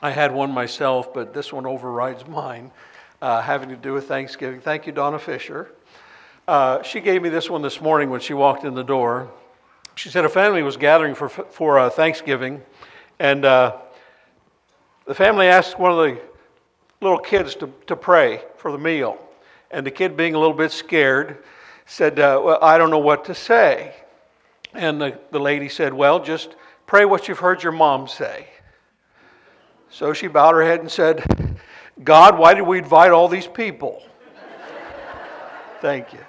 I had one myself, but this one overrides mine, uh, having to do with Thanksgiving. Thank you, Donna Fisher. Uh, she gave me this one this morning when she walked in the door. She said a family was gathering for, for uh, Thanksgiving, and uh, the family asked one of the little kids to, to pray for the meal. And the kid, being a little bit scared, said, uh, Well, I don't know what to say. And the, the lady said, Well, just pray what you've heard your mom say. So she bowed her head and said, God, why did we invite all these people? Thank you.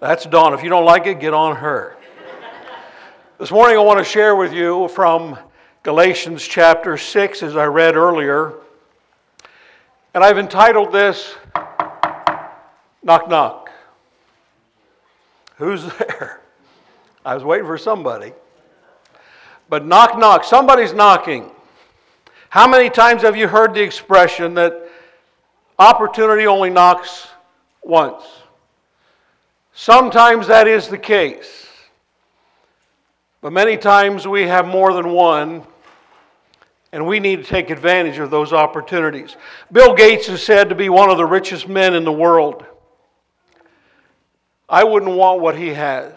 That's Dawn. If you don't like it, get on her. This morning I want to share with you from Galatians chapter 6, as I read earlier. And I've entitled this Knock Knock. Who's there? I was waiting for somebody. But knock knock, somebody's knocking. How many times have you heard the expression that opportunity only knocks once? Sometimes that is the case. But many times we have more than one, and we need to take advantage of those opportunities. Bill Gates is said to be one of the richest men in the world. I wouldn't want what he has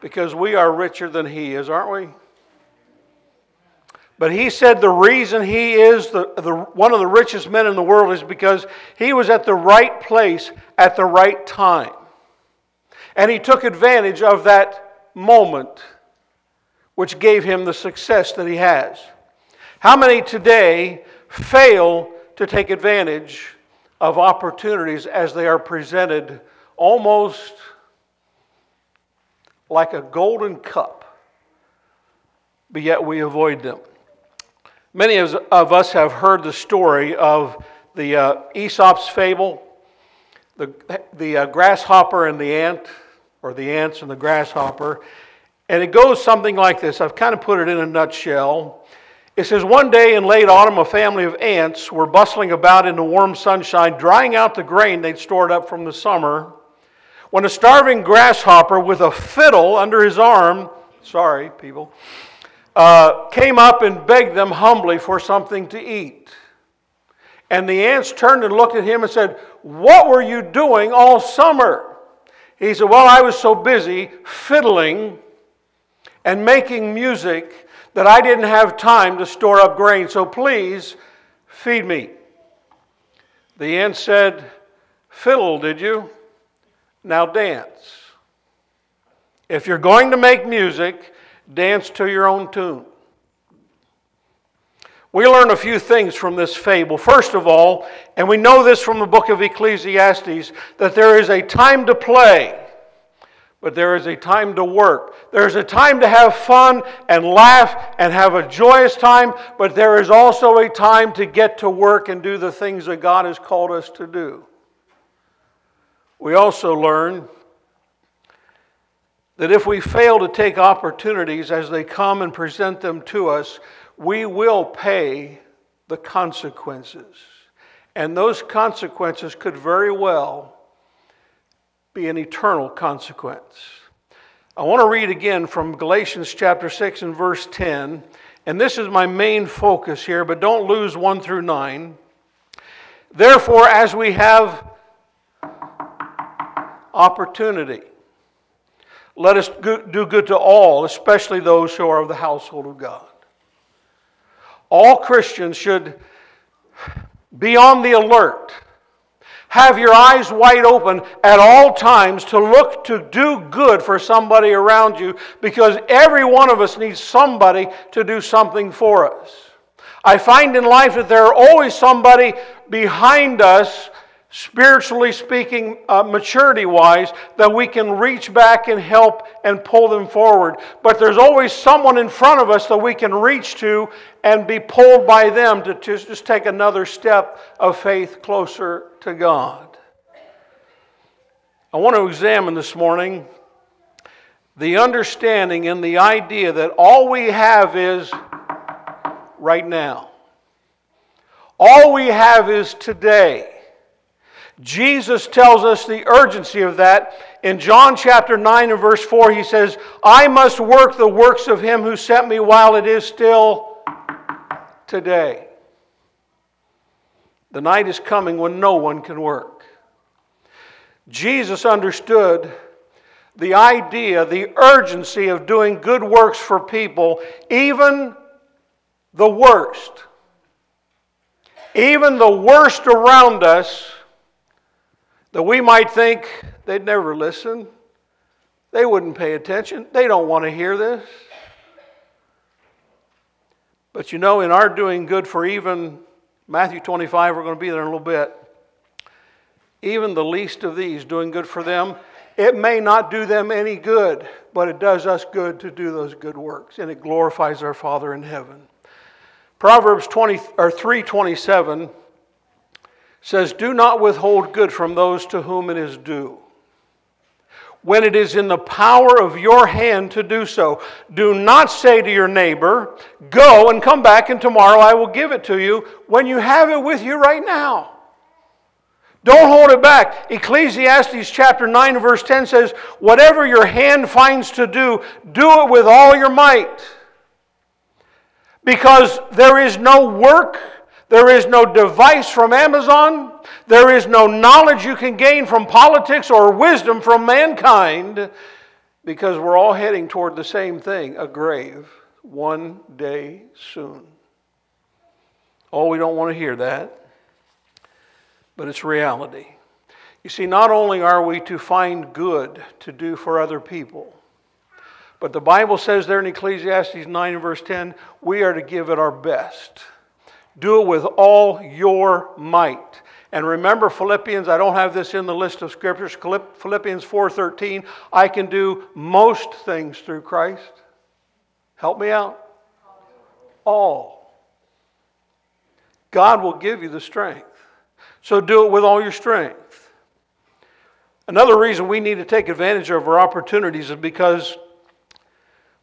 because we are richer than he is, aren't we? But he said the reason he is the, the, one of the richest men in the world is because he was at the right place at the right time. And he took advantage of that moment, which gave him the success that he has. How many today fail to take advantage of opportunities as they are presented almost like a golden cup, but yet we avoid them? Many of us have heard the story of the uh, Aesop's fable, the, the uh, grasshopper and the ant, or the ants and the grasshopper. And it goes something like this. I've kind of put it in a nutshell. It says, One day in late autumn, a family of ants were bustling about in the warm sunshine, drying out the grain they'd stored up from the summer, when a starving grasshopper with a fiddle under his arm, sorry, people, uh, came up and begged them humbly for something to eat. And the ants turned and looked at him and said, What were you doing all summer? He said, Well, I was so busy fiddling and making music that I didn't have time to store up grain, so please feed me. The ant said, Fiddle, did you? Now dance. If you're going to make music, dance to your own tune. We learn a few things from this fable. First of all, and we know this from the book of Ecclesiastes, that there is a time to play, but there is a time to work. There's a time to have fun and laugh and have a joyous time, but there is also a time to get to work and do the things that God has called us to do. We also learn that if we fail to take opportunities as they come and present them to us, we will pay the consequences. And those consequences could very well be an eternal consequence. I want to read again from Galatians chapter 6 and verse 10. And this is my main focus here, but don't lose 1 through 9. Therefore, as we have opportunity, let us do good to all, especially those who are of the household of God. All Christians should be on the alert. Have your eyes wide open at all times to look to do good for somebody around you because every one of us needs somebody to do something for us. I find in life that there are always somebody behind us spiritually speaking, uh, maturity wise, that we can reach back and help and pull them forward. But there's always someone in front of us that we can reach to and be pulled by them to just take another step of faith closer to God. I want to examine this morning the understanding and the idea that all we have is right now. All we have is today. Jesus tells us the urgency of that. In John chapter 9 and verse 4, he says, I must work the works of him who sent me while it is still today. The night is coming when no one can work. Jesus understood the idea, the urgency of doing good works for people, even the worst. Even the worst around us that we might think they'd never listen, they wouldn't pay attention, they don't want to hear this. But you know, in our doing good for even Matthew 25, we're going to be there in a little bit. Even the least of these, doing good for them, it may not do them any good, but it does us good to do those good works, and it glorifies our Father in heaven. Proverbs 20, or 327 says, Do not withhold good from those to whom it is due. When it is in the power of your hand to do so, do not say to your neighbor, Go and come back, and tomorrow I will give it to you, when you have it with you right now. Don't hold it back. Ecclesiastes chapter 9, verse 10 says, Whatever your hand finds to do, do it with all your might. Because there is no work, there is no device from Amazon, there is no knowledge you can gain from politics or wisdom from mankind, because we're all heading toward the same thing a grave one day soon. Oh, we don't want to hear that but it's reality. You see, not only are we to find good to do for other people, but the Bible says there in Ecclesiastes 9 and verse 10, we are to give it our best. Do it with all your might. And remember Philippians, I don't have this in the list of scriptures, Philippians 4:13, I can do most things through Christ. Help me out. All. God will give you the strength. So do it with all your strength. Another reason we need to take advantage of our opportunities is because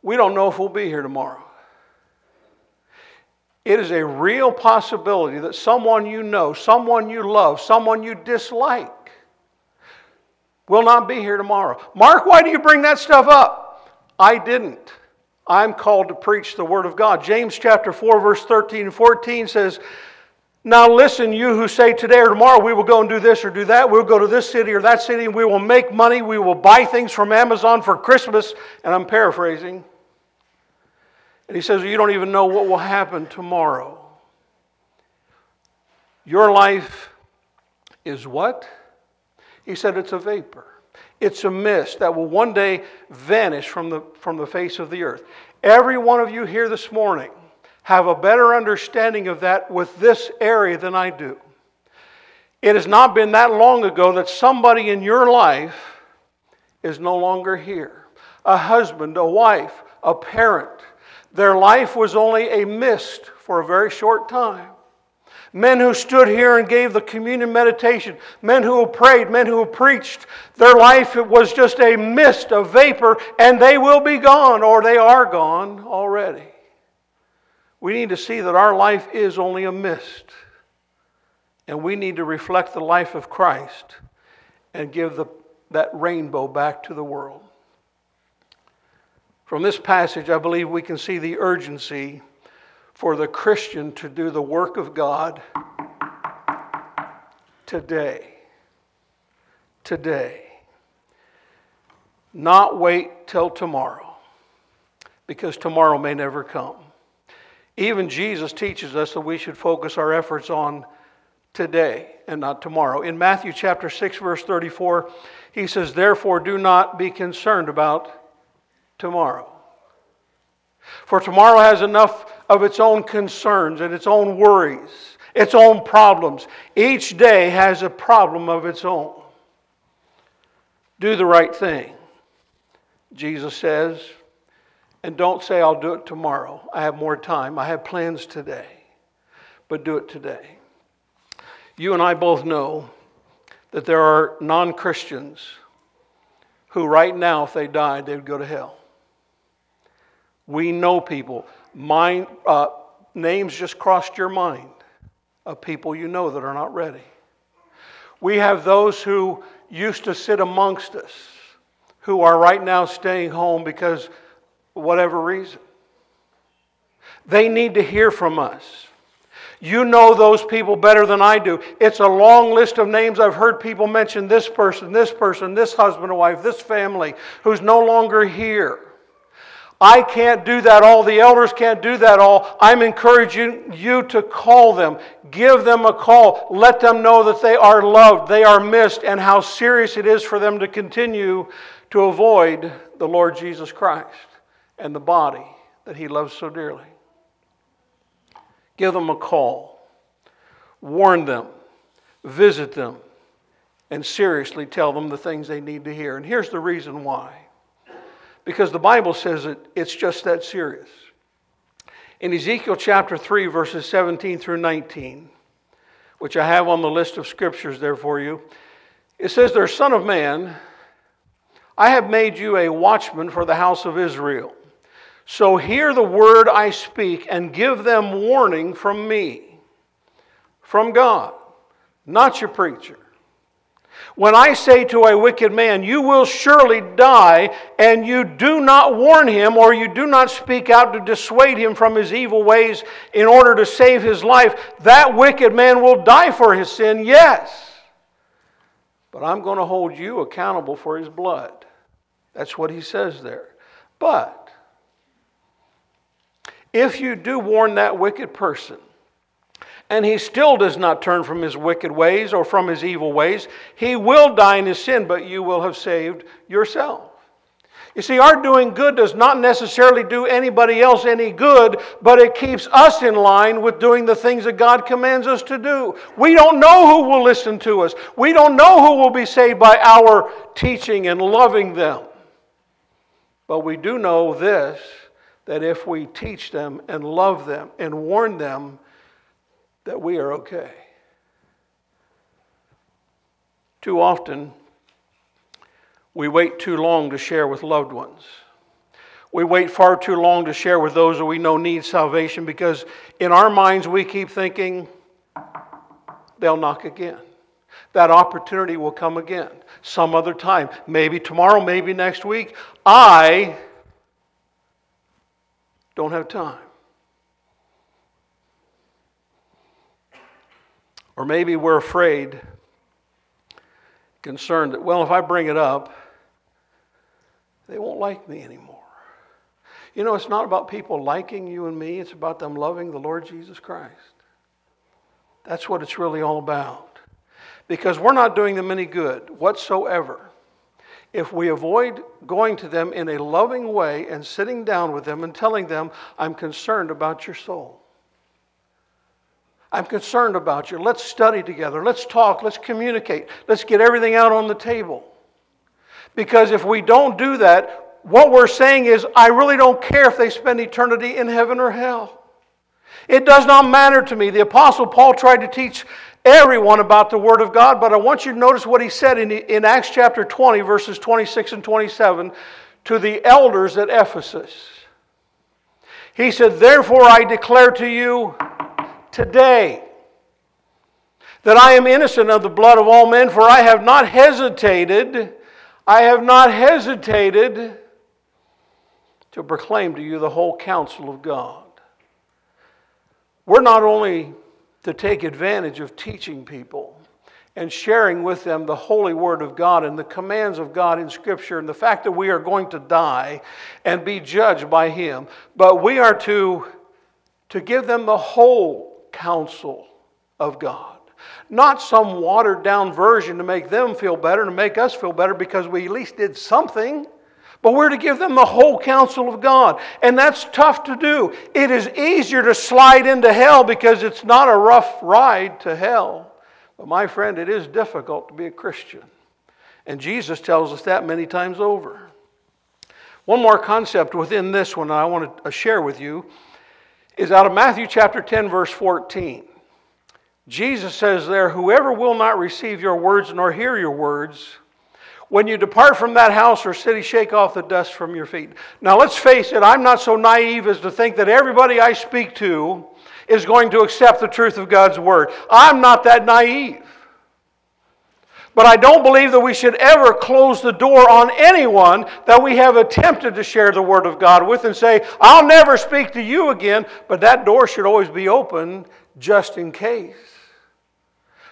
we don't know if we'll be here tomorrow. It is a real possibility that someone you know, someone you love, someone you dislike will not be here tomorrow. Mark, why do you bring that stuff up? I didn't. I'm called to preach the Word of God. James chapter 4, verse 13 and 14 says, now, listen, you who say today or tomorrow we will go and do this or do that, we'll go to this city or that city, and we will make money, we will buy things from Amazon for Christmas, and I'm paraphrasing. And he says, You don't even know what will happen tomorrow. Your life is what? He said, It's a vapor. It's a mist that will one day vanish from the, from the face of the earth. Every one of you here this morning have a better understanding of that with this area than I do. It has not been that long ago that somebody in your life is no longer here. A husband, a wife, a parent. Their life was only a mist for a very short time. Men who stood here and gave the communion meditation, men who prayed, men who preached, their life was just a mist, a vapor, and they will be gone or they are gone already. We need to see that our life is only a mist. And we need to reflect the life of Christ and give the, that rainbow back to the world. From this passage, I believe we can see the urgency for the Christian to do the work of God today. Today. Not wait till tomorrow, because tomorrow may never come. Even Jesus teaches us that we should focus our efforts on today and not tomorrow. In Matthew chapter 6 verse 34, he says, "Therefore do not be concerned about tomorrow. For tomorrow has enough of its own concerns and its own worries, its own problems. Each day has a problem of its own. Do the right thing." Jesus says, and don't say, I'll do it tomorrow. I have more time. I have plans today. But do it today. You and I both know that there are non Christians who, right now, if they died, they would go to hell. We know people. Mind, uh, names just crossed your mind of people you know that are not ready. We have those who used to sit amongst us who are right now staying home because whatever reason. They need to hear from us. You know those people better than I do. It's a long list of names. I've heard people mention this person, this person, this husband and wife, this family who's no longer here. I can't do that all. The elders can't do that all. I'm encouraging you to call them. Give them a call. Let them know that they are loved, they are missed, and how serious it is for them to continue to avoid the Lord Jesus Christ and the body that He loves so dearly. Give them a call. Warn them. Visit them. And seriously tell them the things they need to hear. And here's the reason why because the Bible says that it's just that serious. In Ezekiel chapter 3, verses 17 through 19, which I have on the list of scriptures there for you, it says, There, Son of Man, I have made you a watchman for the house of Israel. So hear the word I speak and give them warning from me, from God, not your preacher. When I say to a wicked man, You will surely die, and you do not warn him, or you do not speak out to dissuade him from his evil ways in order to save his life, that wicked man will die for his sin, yes. But I'm going to hold you accountable for his blood. That's what he says there. But if you do warn that wicked person, and he still does not turn from his wicked ways or from his evil ways, he will die in his sin, but you will have saved yourself. You see, our doing good does not necessarily do anybody else any good, but it keeps us in line with doing the things that God commands us to do. We don't know who will listen to us, we don't know who will be saved by our teaching and loving them. But we do know this that if we teach them and love them and warn them, that we are okay. Too often, we wait too long to share with loved ones. We wait far too long to share with those that we know need salvation because in our minds we keep thinking they'll knock again. That opportunity will come again some other time. Maybe tomorrow, maybe next week. I don't have time. Or maybe we're afraid, concerned that, well, if I bring it up, they won't like me anymore. You know, it's not about people liking you and me, it's about them loving the Lord Jesus Christ. That's what it's really all about. Because we're not doing them any good whatsoever if we avoid going to them in a loving way and sitting down with them and telling them, I'm concerned about your soul. I'm concerned about you. Let's study together. Let's talk. Let's communicate. Let's get everything out on the table. Because if we don't do that, what we're saying is, I really don't care if they spend eternity in heaven or hell. It does not matter to me. The Apostle Paul tried to teach everyone about the Word of God, but I want you to notice what he said in, in Acts chapter 20, verses 26 and 27, to the elders at Ephesus. He said, Therefore I declare to you, today that I am innocent of the blood of all men, for I have not hesitated, I have not hesitated to proclaim to you the whole counsel of God. We're not only to take advantage of teaching people and sharing with them the holy word of God and the commands of God in Scripture and the fact that we are going to die and be judged by Him, but we are to, to give them the whole counsel of God. Not some watered down version to make them feel better, to make us feel better because we at least did something. But we're to give them the whole counsel of God. And that's tough to do. It is easier to slide into hell because it's not a rough ride to hell. But my friend, it is difficult to be a Christian. And Jesus tells us that many times over. One more concept within this one I want to share with you is out of Matthew chapter 10, verse 14. Jesus says there, Whoever will not receive your words nor hear your words, when you depart from that house or city, shake off the dust from your feet. Now, let's face it, I'm not so naive as to think that everybody I speak to is going to accept the truth of God's word. I'm not that naive. But I don't believe that we should ever close the door on anyone that we have attempted to share the Word of God with and say, I'll never speak to you again. But that door should always be open just in case.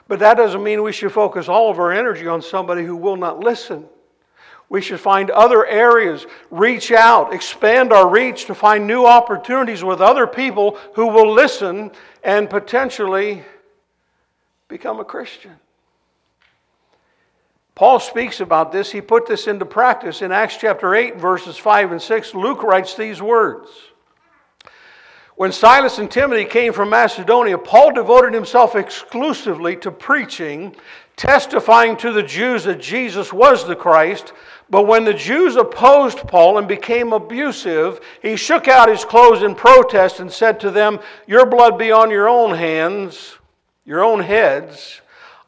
But that doesn't mean we should focus all of our energy on somebody who will not listen. We should find other areas, reach out, expand our reach to find new opportunities with other people who will listen and potentially become a Christian. Paul speaks about this. He put this into practice in Acts chapter 8, verses 5 and 6. Luke writes these words When Silas and Timothy came from Macedonia, Paul devoted himself exclusively to preaching, testifying to the Jews that Jesus was the Christ. But when the Jews opposed Paul and became abusive, he shook out his clothes in protest and said to them, Your blood be on your own hands, your own heads.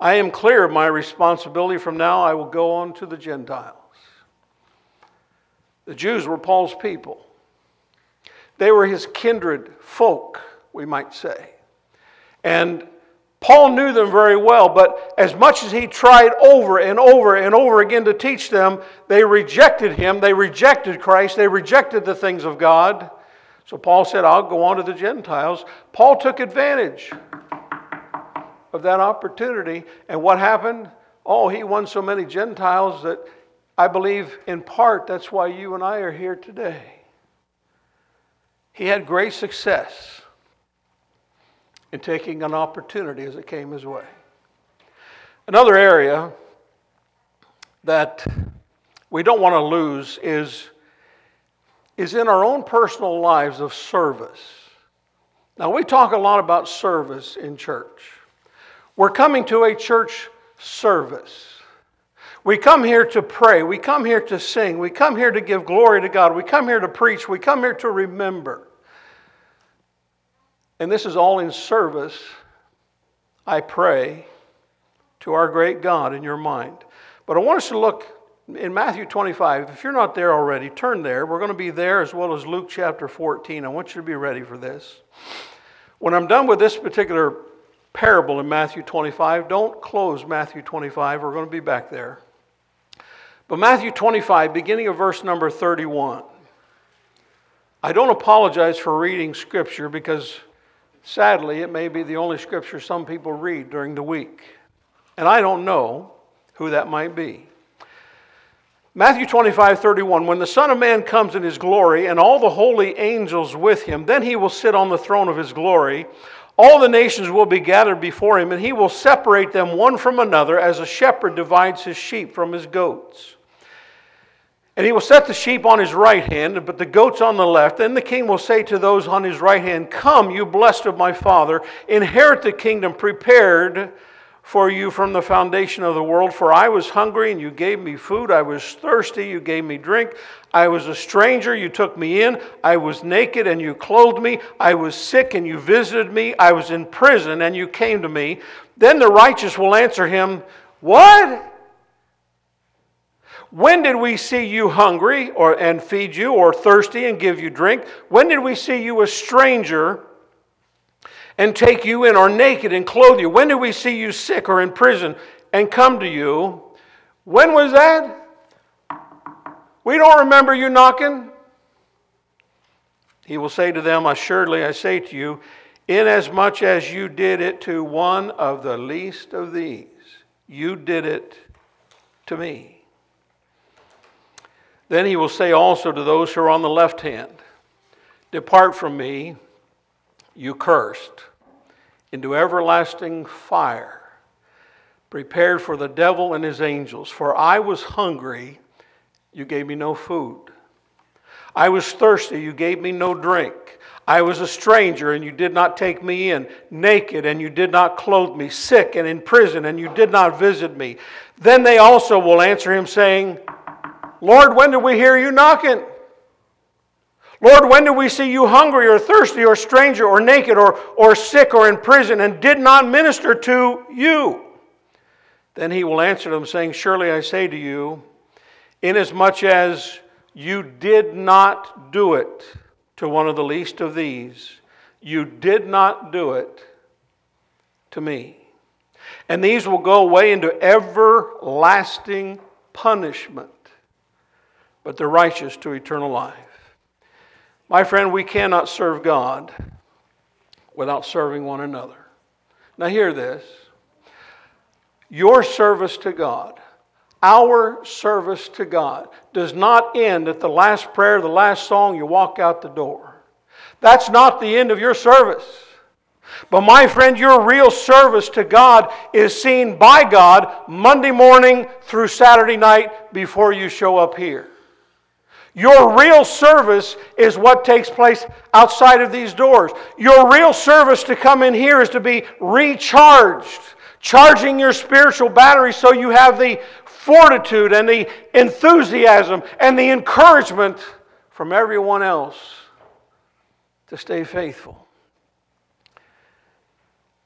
I am clear of my responsibility. From now, I will go on to the Gentiles. The Jews were Paul's people, they were his kindred folk, we might say. And Paul knew them very well, but as much as he tried over and over and over again to teach them, they rejected him. They rejected Christ. They rejected the things of God. So Paul said, I'll go on to the Gentiles. Paul took advantage of that opportunity. And what happened? Oh, he won so many Gentiles that I believe in part that's why you and I are here today. He had great success in taking an opportunity as it came his way. Another area that we don't want to lose is, is in our own personal lives of service. Now, we talk a lot about service in church. We're coming to a church service. We come here to pray. We come here to sing. We come here to give glory to God. We come here to preach. We come here to remember. And this is all in service, I pray, to our great God in your mind. But I want us to look in Matthew 25. If you're not there already, turn there. We're going to be there as well as Luke chapter 14. I want you to be ready for this. When I'm done with this particular parable in Matthew 25. Don't close Matthew 25. We're going to be back there. But Matthew 25, beginning of verse number 31. I don't apologize for reading scripture because sadly it may be the only scripture some people read during the week. And I don't know who that might be. Matthew 25, 31. When the Son of Man comes in his glory and all the holy angels with him, then he will sit on the throne of his glory. All the nations will be gathered before him, and he will separate them one from another as a shepherd divides his sheep from his goats. And he will set the sheep on his right hand, but the goats on the left. Then the king will say to those on his right hand, Come, you blessed of my father, inherit the kingdom prepared for you from the foundation of the world. For I was hungry, and you gave me food. I was thirsty, you gave me drink. I was a stranger, you took me in. I was naked, and you clothed me. I was sick, and you visited me. I was in prison, and you came to me. Then the righteous will answer him, What? When did we see you hungry or, and feed you, or thirsty and give you drink? When did we see you a stranger? And take you in, or naked and clothe you? When did we see you sick or in prison and come to you? When was that? We don't remember you knocking. He will say to them, Assuredly, I say to you, inasmuch as you did it to one of the least of these, you did it to me. Then he will say also to those who are on the left hand, Depart from me you cursed, into everlasting fire, prepared for the devil and his angels. For I was hungry, you gave me no food. I was thirsty, you gave me no drink. I was a stranger, and you did not take me in, naked, and you did not clothe me, sick and in prison, and you did not visit me. Then they also will answer him, saying, Lord, when did we hear you knocking? Lord, when did we see you hungry or thirsty or stranger or naked or, or sick or in prison and did not minister to you? Then he will answer them, saying, Surely I say to you, inasmuch as you did not do it to one of the least of these, you did not do it to me. And these will go away into everlasting punishment, but the righteous to eternal life. My friend, we cannot serve God without serving one another. Now, hear this your service to God, our service to God, does not end at the last prayer, the last song, you walk out the door. That's not the end of your service. But my friend, your real service to God is seen by God Monday morning through Saturday night before you show up here. Your real service is what takes place outside of these doors. Your real service to come in here is to be recharged, charging your spiritual battery so you have the fortitude and the enthusiasm and the encouragement from everyone else to stay faithful.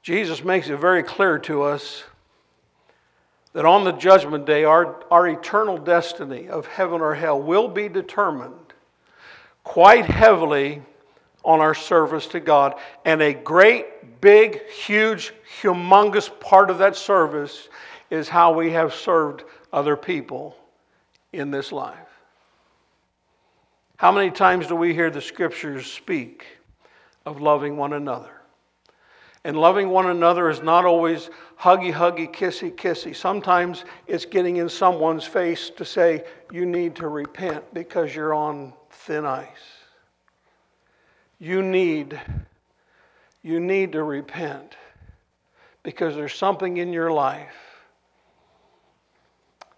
Jesus makes it very clear to us that on the judgment day, our, our eternal destiny of heaven or hell will be determined quite heavily on our service to God. And a great, big, huge, humongous part of that service is how we have served other people in this life. How many times do we hear the scriptures speak of loving one another? And loving one another is not always huggy, huggy, kissy, kissy. Sometimes it's getting in someone's face to say, you need to repent because you're on thin ice. You need, you need to repent because there's something in your life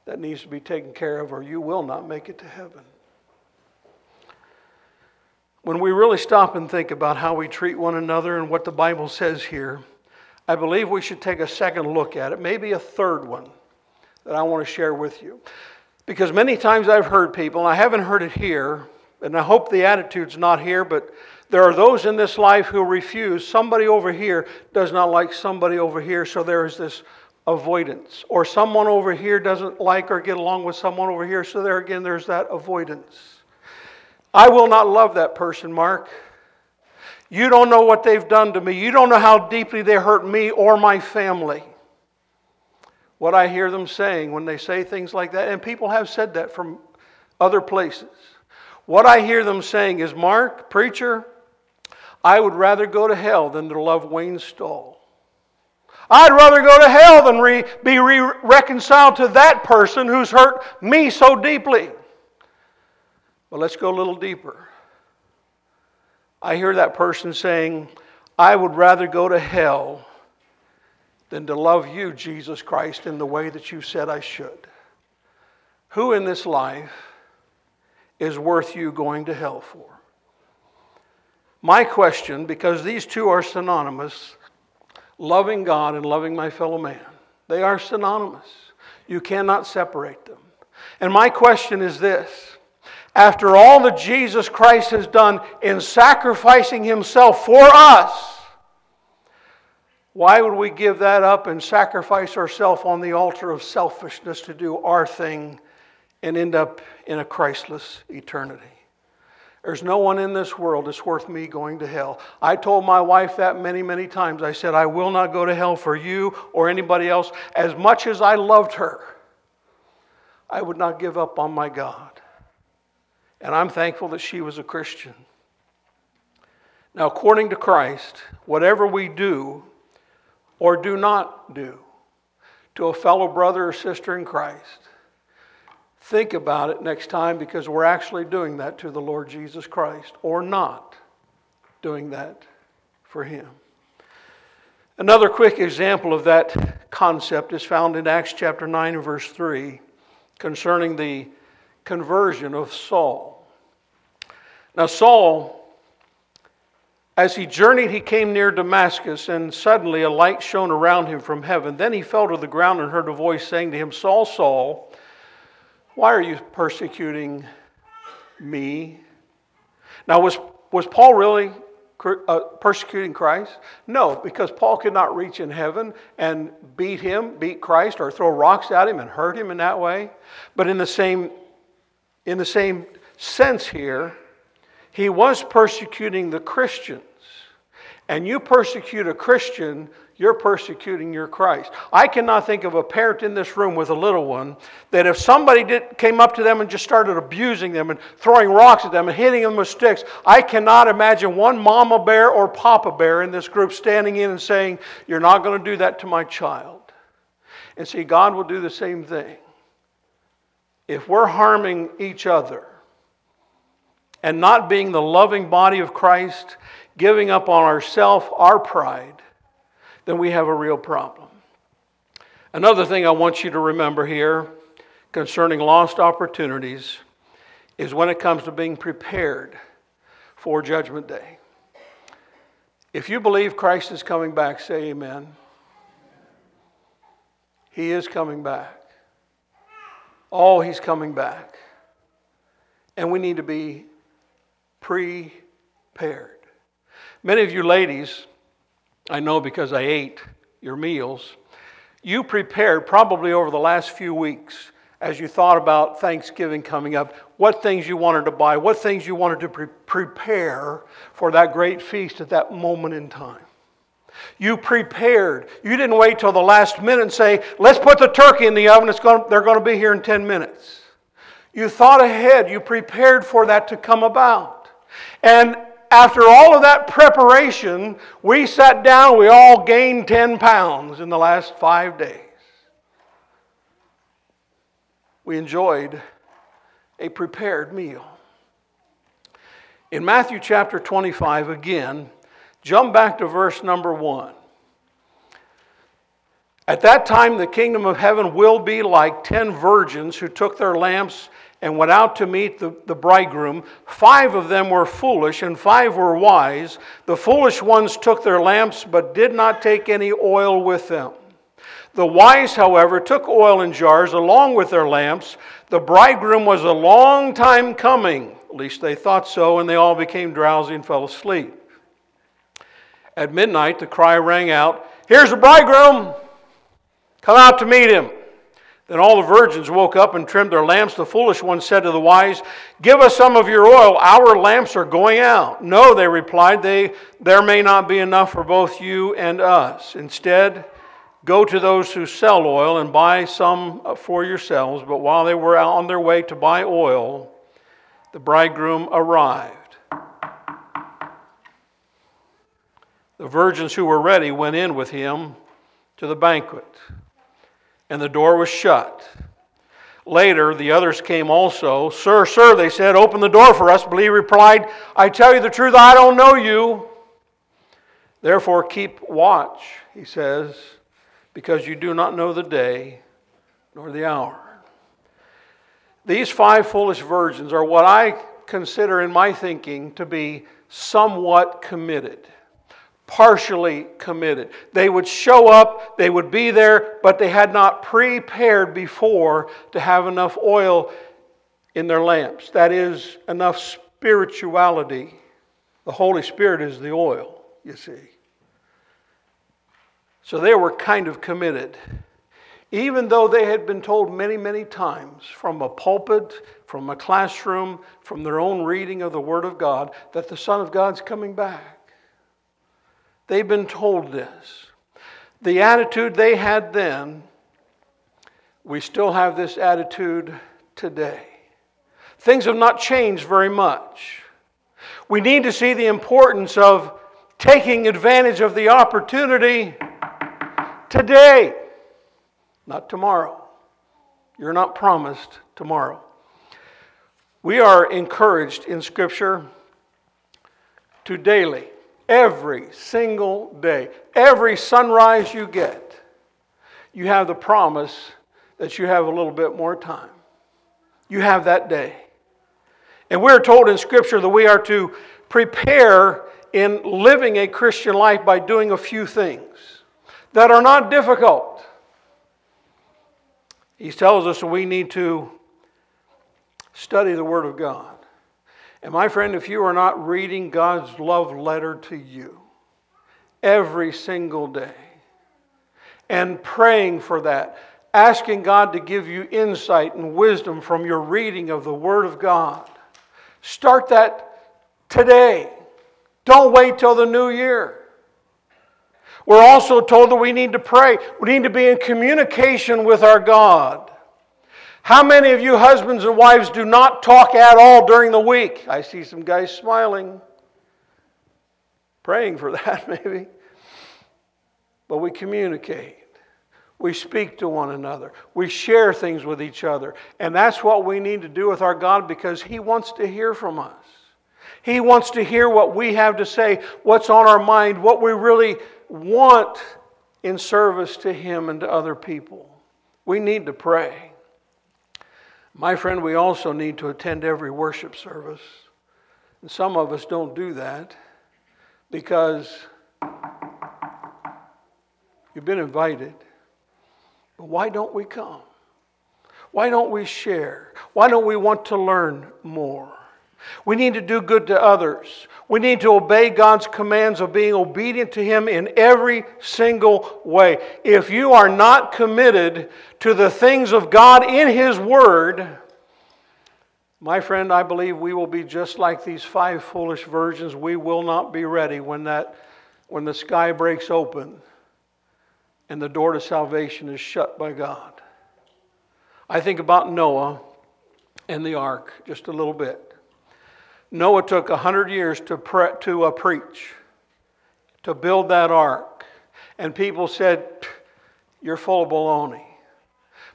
that needs to be taken care of, or you will not make it to heaven. When we really stop and think about how we treat one another and what the Bible says here, I believe we should take a second look at it, maybe a third one that I want to share with you. Because many times I've heard people, and I haven't heard it here, and I hope the attitude's not here, but there are those in this life who refuse. Somebody over here does not like somebody over here, so there is this avoidance. Or someone over here doesn't like or get along with someone over here, so there again, there's that avoidance. I will not love that person, Mark. You don't know what they've done to me. You don't know how deeply they hurt me or my family. What I hear them saying when they say things like that, and people have said that from other places. What I hear them saying is, Mark, preacher, I would rather go to hell than to love Wayne Stoll. I'd rather go to hell than re, be re- reconciled to that person who's hurt me so deeply. But let's go a little deeper. I hear that person saying, I would rather go to hell than to love you, Jesus Christ, in the way that you said I should. Who in this life is worth you going to hell for? My question, because these two are synonymous loving God and loving my fellow man, they are synonymous. You cannot separate them. And my question is this after all that Jesus Christ has done in sacrificing himself for us, why would we give that up and sacrifice ourselves on the altar of selfishness to do our thing and end up in a Christless eternity? There's no one in this world that's worth me going to hell. I told my wife that many, many times. I said, I will not go to hell for you or anybody else. As much as I loved her, I would not give up on my God. And I'm thankful that she was a Christian. Now, according to Christ, whatever we do or do not do to a fellow brother or sister in Christ, think about it next time because we're actually doing that to the Lord Jesus Christ or not doing that for Him. Another quick example of that concept is found in Acts chapter 9 and verse 3 concerning the conversion of Saul. Now, Saul, as he journeyed, he came near Damascus, and suddenly a light shone around him from heaven. Then he fell to the ground and heard a voice saying to him, Saul, Saul, why are you persecuting me? Now, was, was Paul really uh, persecuting Christ? No, because Paul could not reach in heaven and beat him, beat Christ, or throw rocks at him and hurt him in that way. But in the same, in the same sense here, he was persecuting the Christians. and you persecute a Christian, you're persecuting your Christ. I cannot think of a parent in this room with a little one that if somebody did, came up to them and just started abusing them and throwing rocks at them and hitting them with sticks, I cannot imagine one mama bear or papa bear in this group standing in and saying, You're not going to do that to my child. And see, God will do the same thing. If we're harming each other and not being the loving body of Christ, giving up on ourself, our pride, then we have a real problem. Another thing I want you to remember here concerning lost opportunities is when it comes to being prepared for Judgment Day. If you believe Christ is coming back, say amen. He is coming back. Oh, he's coming back. And we need to be prepared. Many of you ladies, I know because I ate your meals, you prepared probably over the last few weeks as you thought about Thanksgiving coming up, what things you wanted to buy, what things you wanted to pre- prepare for that great feast at that moment in time. You prepared. You didn't wait till the last minute and say, let's put the turkey in the oven, it's going, they're going to be here in 10 minutes. You thought ahead, you prepared for that to come about. And after all of that preparation, we sat down, we all gained 10 pounds in the last five days. We enjoyed a prepared meal. In Matthew chapter 25, again, jump back to verse number one. At that time, the kingdom of heaven will be like ten virgins who took their lamps and went out to meet the, the bridegroom. Five of them were foolish, and five were wise. The foolish ones took their lamps, but did not take any oil with them. The wise, however, took oil in jars along with their lamps. The bridegroom was a long time coming. At least they thought so, and they all became drowsy and fell asleep. At midnight, the cry rang out, Here's the bridegroom! Come out to meet him. Then all the virgins woke up and trimmed their lamps. The foolish ones said to the wise, Give us some of your oil. Our lamps are going out. No, they replied, they, There may not be enough for both you and us. Instead, go to those who sell oil and buy some for yourselves. But while they were on their way to buy oil, the bridegroom arrived. The virgins who were ready went in with him to the banquet and the door was shut. Later, the others came also. Sir, sir, they said, open the door for us. But he replied, I tell you the truth, I don't know you. Therefore, keep watch, he says, because you do not know the day nor the hour. These five foolish virgins are what I consider in my thinking to be somewhat committed partially committed. They would show up, they would be there, but they had not prepared before to have enough oil in their lamps. That is, enough spirituality. The Holy Spirit is the oil, you see. So they were kind of committed. Even though they had been told many, many times from a pulpit, from a classroom, from their own reading of the Word of God, that the Son of God's coming back. They've been told this. The attitude they had then, we still have this attitude today. Things have not changed very much. We need to see the importance of taking advantage of the opportunity today, not tomorrow. You're not promised tomorrow. We are encouraged in Scripture to daily Every single day, every sunrise you get, you have the promise that you have a little bit more time. You have that day. And we're told in Scripture that we are to prepare in living a Christian life by doing a few things that are not difficult. He tells us we need to study the Word of God. And my friend, if you are not reading God's love letter to you every single day and praying for that, asking God to give you insight and wisdom from your reading of the Word of God, start that today. Don't wait till the new year. We're also told that we need to pray. We need to be in communication with our God. How many of you husbands and wives do not talk at all during the week? I see some guys smiling, praying for that maybe. But we communicate. We speak to one another. We share things with each other. And that's what we need to do with our God because He wants to hear from us. He wants to hear what we have to say, what's on our mind, what we really want in service to Him and to other people. We need to pray. My friend, we also need to attend every worship service. And some of us don't do that because you've been invited. But why don't we come? Why don't we share? Why don't we want to learn more? We need to do good to others. We need to obey God's commands of being obedient to Him in every single way. If you are not committed to the things of God in His Word, my friend, I believe we will be just like these five foolish virgins. We will not be ready when, that, when the sky breaks open and the door to salvation is shut by God. I think about Noah and the ark just a little bit. Noah took 100 years to, pre- to uh, preach, to build that ark. And people said, You're full of baloney.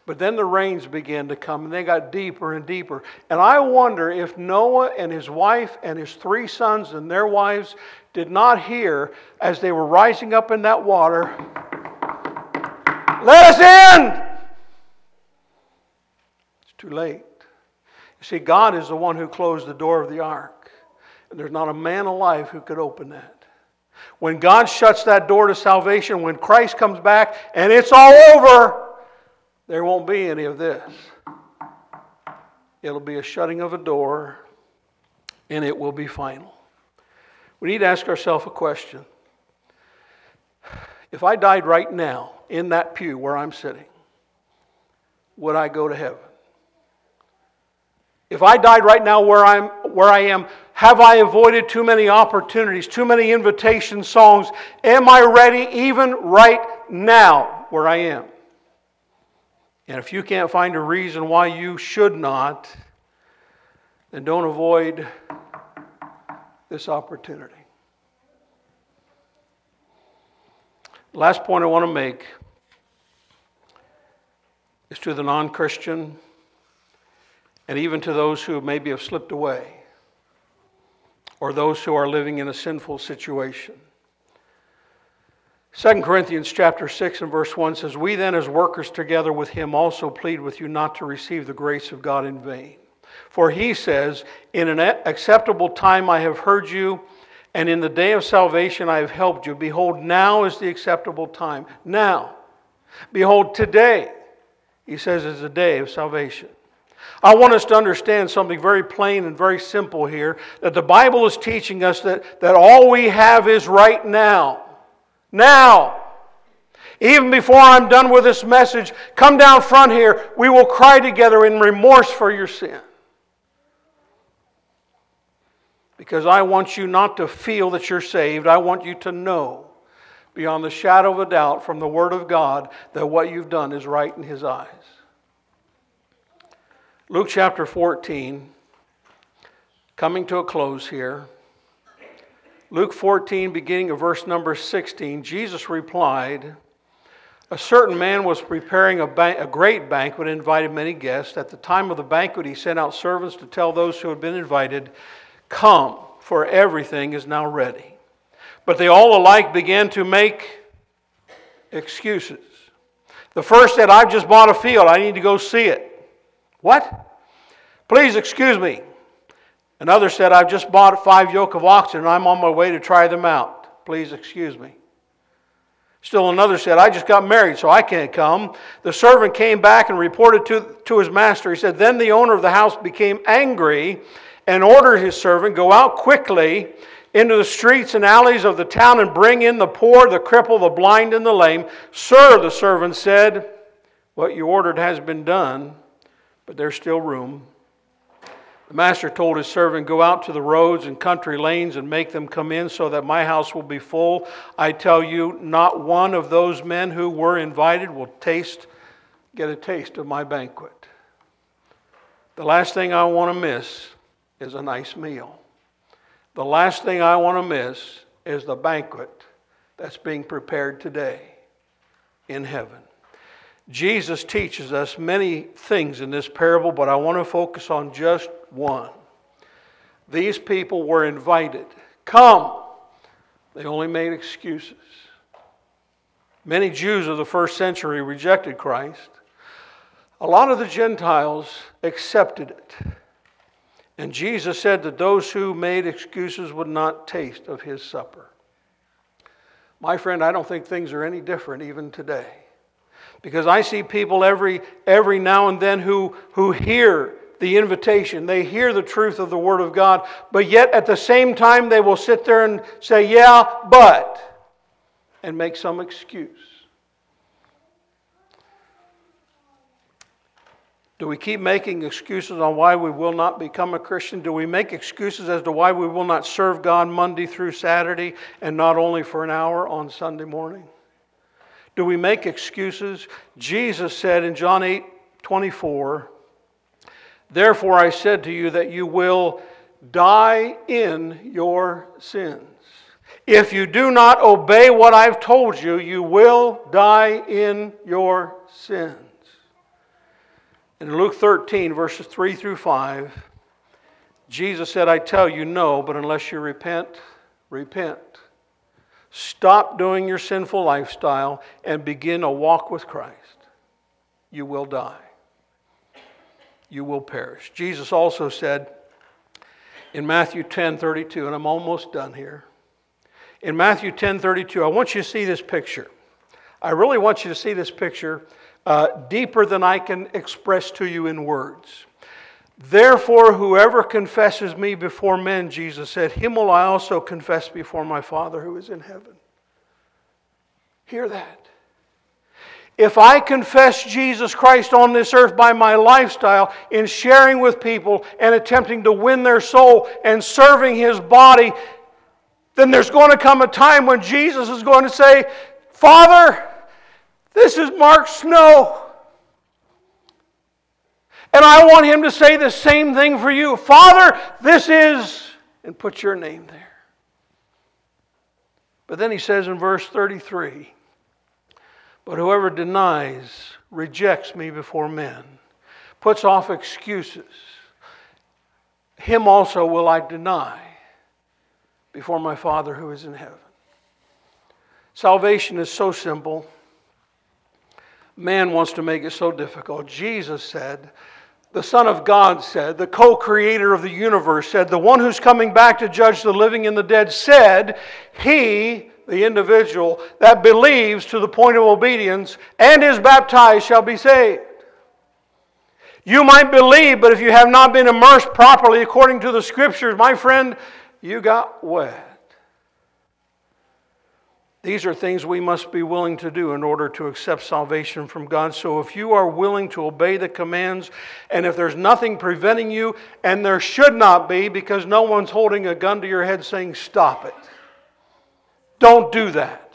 But then the rains began to come and they got deeper and deeper. And I wonder if Noah and his wife and his three sons and their wives did not hear as they were rising up in that water, Let us in! It's too late. You see, God is the one who closed the door of the ark. And there's not a man alive who could open that. When God shuts that door to salvation, when Christ comes back and it's all over, there won't be any of this. It'll be a shutting of a door and it will be final. We need to ask ourselves a question. If I died right now in that pew where I'm sitting, would I go to heaven? If I died right now where, I'm, where I am, have I avoided too many opportunities, too many invitation songs? Am I ready even right now where I am? And if you can't find a reason why you should not, then don't avoid this opportunity. Last point I want to make is to the non Christian and even to those who maybe have slipped away or those who are living in a sinful situation. 2 Corinthians chapter 6 and verse 1 says, We then as workers together with him also plead with you not to receive the grace of God in vain. For he says, In an acceptable time I have heard you, and in the day of salvation I have helped you. Behold, now is the acceptable time. Now. Behold, today, he says, is the day of salvation. I want us to understand something very plain and very simple here that the Bible is teaching us that, that all we have is right now. Now. Even before I'm done with this message, come down front here. We will cry together in remorse for your sin. Because I want you not to feel that you're saved. I want you to know beyond the shadow of a doubt from the Word of God that what you've done is right in His eyes. Luke chapter 14, coming to a close here. Luke 14, beginning of verse number 16, Jesus replied, A certain man was preparing a, ban- a great banquet and invited many guests. At the time of the banquet, he sent out servants to tell those who had been invited, Come, for everything is now ready. But they all alike began to make excuses. The first said, I've just bought a field, I need to go see it. What? Please excuse me. Another said, I've just bought five yoke of oxen and I'm on my way to try them out. Please excuse me. Still another said, I just got married, so I can't come. The servant came back and reported to, to his master. He said, Then the owner of the house became angry and ordered his servant, Go out quickly into the streets and alleys of the town and bring in the poor, the cripple, the blind, and the lame. Sir, the servant said, What you ordered has been done but there's still room. The master told his servant, Go out to the roads and country lanes and make them come in so that my house will be full. I tell you, not one of those men who were invited will taste, get a taste of my banquet. The last thing I want to miss is a nice meal. The last thing I want to miss is the banquet that's being prepared today in heaven. Jesus teaches us many things in this parable, but I want to focus on just one. These people were invited. Come. They only made excuses. Many Jews of the first century rejected Christ. A lot of the Gentiles accepted it. And Jesus said that those who made excuses would not taste of his supper. My friend, I don't think things are any different even today. Because I see people every, every now and then who, who hear the invitation, they hear the truth of the Word of God, but yet at the same time they will sit there and say, Yeah, but, and make some excuse. Do we keep making excuses on why we will not become a Christian? Do we make excuses as to why we will not serve God Monday through Saturday and not only for an hour on Sunday morning? Do we make excuses? Jesus said in John 8 24, Therefore I said to you that you will die in your sins. If you do not obey what I've told you, you will die in your sins. In Luke 13, verses 3 through 5, Jesus said, I tell you, no, but unless you repent, repent. Stop doing your sinful lifestyle and begin a walk with Christ. You will die. You will perish. Jesus also said in Matthew 10 32, and I'm almost done here. In Matthew 10 32, I want you to see this picture. I really want you to see this picture uh, deeper than I can express to you in words. Therefore, whoever confesses me before men, Jesus said, him will I also confess before my Father who is in heaven. Hear that. If I confess Jesus Christ on this earth by my lifestyle, in sharing with people and attempting to win their soul and serving his body, then there's going to come a time when Jesus is going to say, Father, this is Mark Snow. And I want him to say the same thing for you. Father, this is, and put your name there. But then he says in verse 33 But whoever denies, rejects me before men, puts off excuses, him also will I deny before my Father who is in heaven. Salvation is so simple. Man wants to make it so difficult. Jesus said, the Son of God said, the co creator of the universe said, the one who's coming back to judge the living and the dead said, He, the individual that believes to the point of obedience and is baptized shall be saved. You might believe, but if you have not been immersed properly according to the scriptures, my friend, you got wet. These are things we must be willing to do in order to accept salvation from God. So if you are willing to obey the commands, and if there's nothing preventing you, and there should not be because no one's holding a gun to your head saying, Stop it. Don't do that.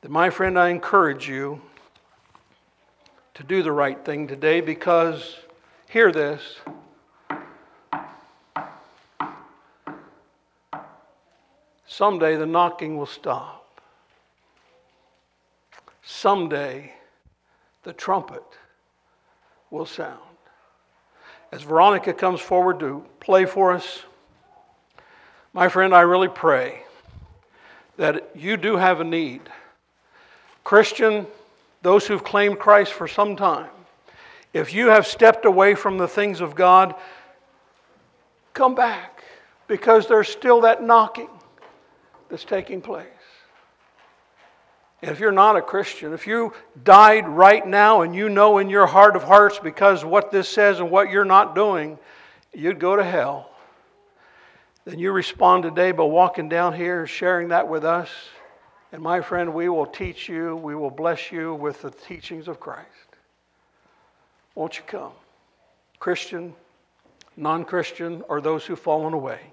Then, my friend, I encourage you to do the right thing today because, hear this. Someday the knocking will stop. Someday the trumpet will sound. As Veronica comes forward to play for us, my friend, I really pray that you do have a need. Christian, those who've claimed Christ for some time, if you have stepped away from the things of God, come back because there's still that knocking that's taking place. And if you're not a Christian, if you died right now and you know in your heart of hearts because what this says and what you're not doing, you'd go to hell, then you respond today by walking down here, sharing that with us. And my friend, we will teach you, we will bless you with the teachings of Christ. Won't you come? Christian, non Christian, or those who've fallen away.